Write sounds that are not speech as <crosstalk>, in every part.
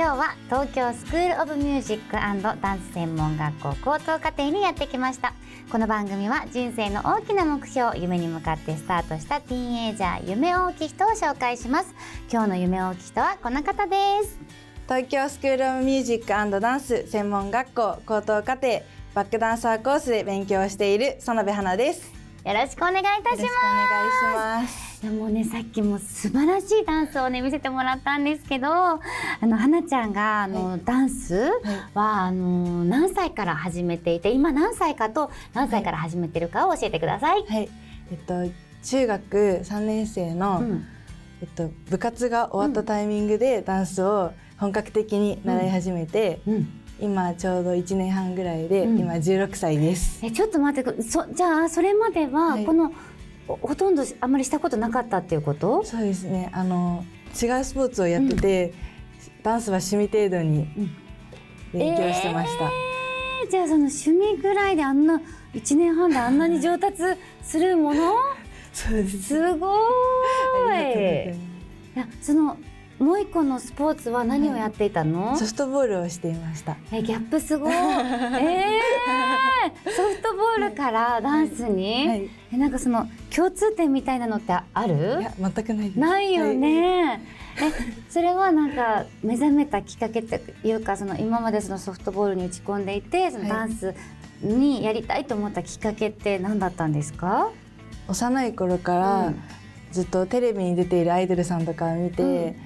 今日は東京スクールオブミュージックダンス専門学校高等課程にやってきました。この番組は人生の大きな目標夢に向かってスタートしたティーンエイジャー夢大きい人を紹介します。今日の夢大きい人はこの方です。東京スクールオブミュージックダンス専門学校高等課程バックダンサーコースで勉強している園部はなです。よろしくお願いいたします。よろしくお願いやもうねさっきも素晴らしいダンスをね見せてもらったんですけどあの花ちゃんがあの、はい、ダンスは、はい、あの何歳から始めていて今何歳かと何歳から始めてるかを教えてください。はい、えっと中学三年生の、うん、えっと部活が終わったタイミングでダンスを本格的に習い始めて。うん、うん。今ちょうど1年半ぐらいで、うん、今16歳です。えちょっと待ってそじゃあそれまではこのほとんどあんまりしたことなかったっていうこと？そうですね。あの違うスポーツをやってて、うん、ダンスは趣味程度に勉強してました、えー、じゃあその趣味ぐらいであんな1年半であんなに上達するもの？<laughs> そうです。すごい。いやそのもう一個のスポーツは何をやっていたの、ソフトボールをしていました。えギャップすごい。<laughs> えー、ソフトボールからダンスに、はい、えなんかその共通点みたいなのってある？いや全くないないよね、はい、えそれはなんか目覚めたきっかけっていうかその今までそのソフトボールに打ち込んでいてそのダンスにやりたいと思ったきっかけって何だったんですか？幼い頃から、ずっとテレビに出ているアイドルさんとかを見て、うん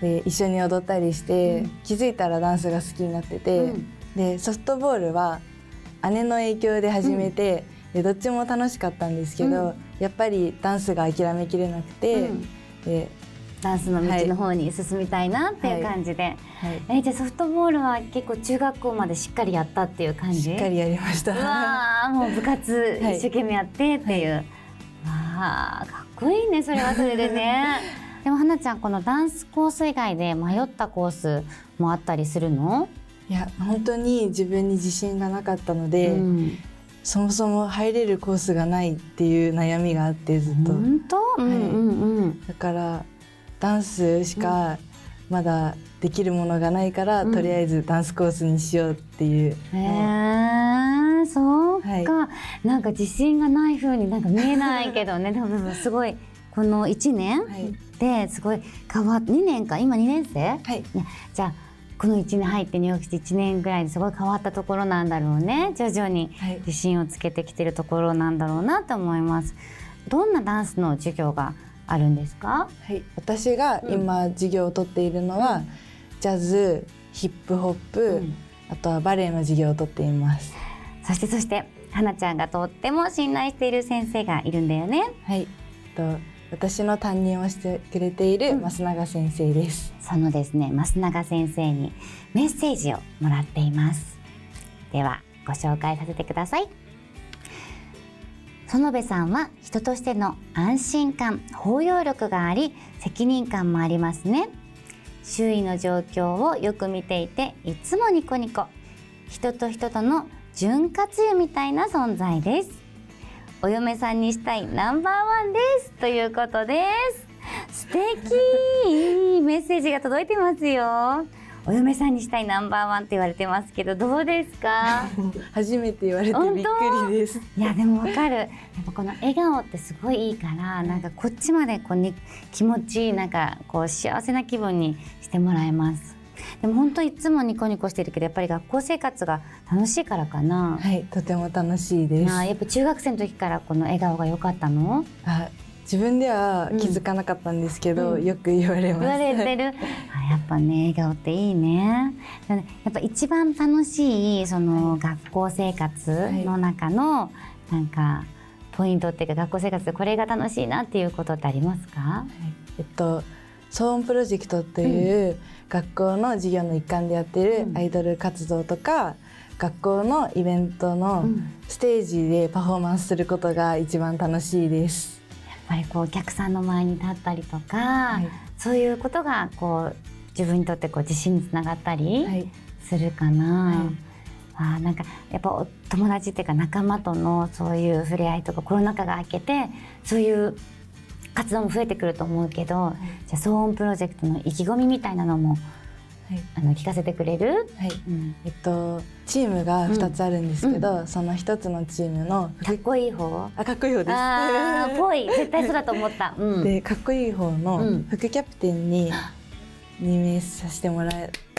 で一緒に踊ったりして、うん、気づいたらダンスが好きになってて、うん、でソフトボールは姉の影響で始めて、でどっちも楽しかったんですけど、やっぱりダンスが諦めきれなくて、でダンスの道の方に進みたいなっていう感じで、はい。はい、えじゃあソフトボールは結構中学校までしっかりやったっていう感じ？しっかりやりました。わもう部活一生懸命やってっていう、はい、わあかっこいいねそれはそれでね <laughs> でも花ちゃんこのダンスコース以外で迷ったコースもあったりするの？いや本当に自分に自信がなかったので、うん、そもそも入れるコースがないっていう悩みがあってずっと。本当、はい。うんうん、だからダンスしかまだできるものがないから、うん、とりあえずダンスコースにしようっていう。へえそうか、はい、なんか自信がない風になんか見えないけどね。でもすごいこの1年、はい。ですごい変わっ2年か今2年生、はい、ね、じゃあこの1年入って入学して1年ぐらいですごい変わったところなんだろうね。徐々に自信をつけてきてるところなんだろうなと思います。どんなダンスの授業があるんですか、はい、私が今授業を取っているのは、うん、ジャズヒップホップ、うん、あとはバレエの授業を取っています。そしてそして花ちゃんがとっても信頼している先生がいるんだよね。はい。と私の担任をしてくれている増永先生です、うん、そのですね増永先生にメッセージをもらっています。ではご紹介させてください。園部さんは人としての安心感包容力があり責任感もありますね。周囲の状況をよく見ていていつもニコニコ。人と人との潤滑油みたいな存在ですお嫁さんにしたいナンバーワンですということです。素敵。メッセージが届いてますよ。お嫁さんにしたいナンバーワンって言われてますけどどうですか？<laughs> 初めて言われてびっくりです。いやでもわかる。やっぱこの笑顔ってすごいいいからなんかこっちまでこう、ね、気持ちいいなんかこう幸せな気分にしてもらえますでも本当いつもニコニコしてるけどやっぱり学校生活が楽しいからかな、はいとても楽しいです。あやっぱ中学生の時からこの笑顔が良かったの？あ自分では気づかなかったんですけど、うん。よく言われます。言われてる。あやっぱね笑顔っていいね。やっぱ一番楽しいその学校生活の中のなんかポイントっていうか学校生活でこれが楽しいなっていうことってありますか？えっと騒音プロジェクトという学校の授業の一環でやってるうん。アイドル活動とか、学校のイベントのうん。ステージでパフォーマンスすることが一番楽しいです。やっぱりこうお客さんの前に立ったりとか、い。そういうことがこう自分にとってこう自信につながったりはい、するかな。はい。あーなんかやっぱお友達っていうか仲間とのそういう触れ合いとかコロナ禍が明けてそういう活動も増えてくると思うけど、じゃあ騒音プロジェクトの意気込みみたいなのもはいあの聞かせてくれる、はいうん、えっとチームが2つあるんですけど、その1つのチームのかっこいい方？あかっこいい方です。ぽい絶対そうだと思った。<laughs> うん、でかっこいい方のうん副キャプテンに任命させてもらっ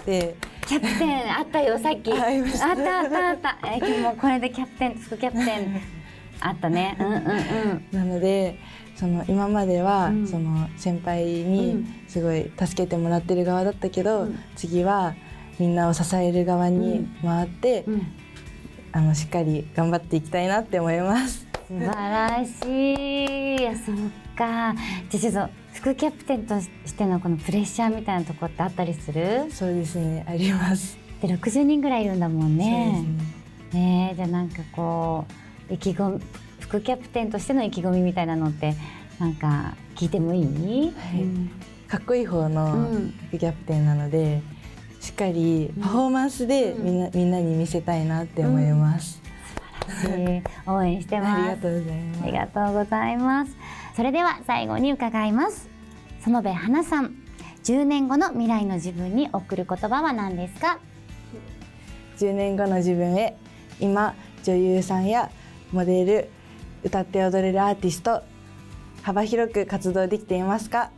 て、キャプテンあったよさっき。あったあったあった。えーもうこれでキャプテンと副キャプテンあったね。うんうんうん。なのでその今までは、うんその先輩うにんすごい助けてもらってる側だったけど、うん次はみんなを支える側に回って、うんあのしっかり頑張っていきたいなって思います。素晴らしい。いやそっか。じゃあちょっと副キャプテンとしてのこのプレッシャーみたいなとこってあったりする？そうですねあります。で60人ぐらいいるんだもんね。ねねえじゃあなんかこう意気込み副キャプテンとしての意気込みみたいなのってなんか聞いてもいい？はいうんかっこいい方のうん副キャプテンなので、しっかりパフォーマンスでうんみんな,、みんなに見せたいなって思います。えー応援してます。ありがとうございます。ありがとうございます。それでは最後に伺います。園部花さん、10年後の未来の自分に送る言葉は何ですか？10年後の自分へ今女優さんやモデル歌って踊れるアーティスト幅広く活動できていますか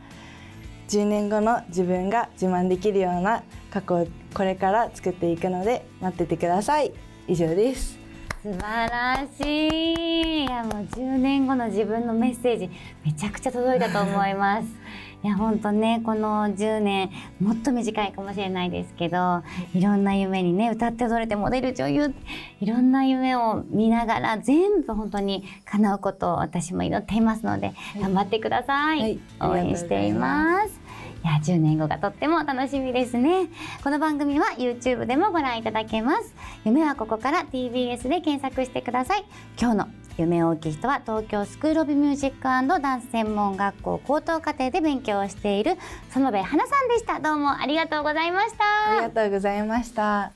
？10年後の自分が自慢できるような過去をこれから作っていくので待っててください以上です素晴らしい。いやもう10年後の自分のメッセージめちゃくちゃ届いたと思います。<laughs> いや本当ねこの10年もっと短いかもしれないですけどいろんな夢にね歌って踊れてモデル女優いろんな夢を見ながら全部本当に叶うことを私も祈っていますので、頑張ってください、はい。応援しています。いや10年後がとっても楽しみですね。この番組は YouTube でもご覧いただけます。夢はここから TBS で検索してください。今日の夢大きい人は東京スクールオブミュージックダンス専門学校高等課程で勉強をしている園部花さんでしたどうもありがとうございましありたがとうございました。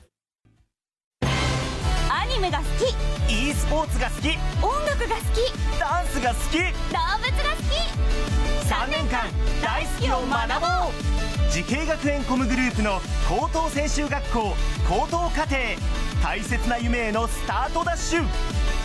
アニメが好き。E スポーツが好き。音楽が好き。ダンスが好き。動物が好き。3年間大好きを学ぼう。滋慶学園 COM グループの高等専修学校高等課程。大切な夢へのスタートダッシュ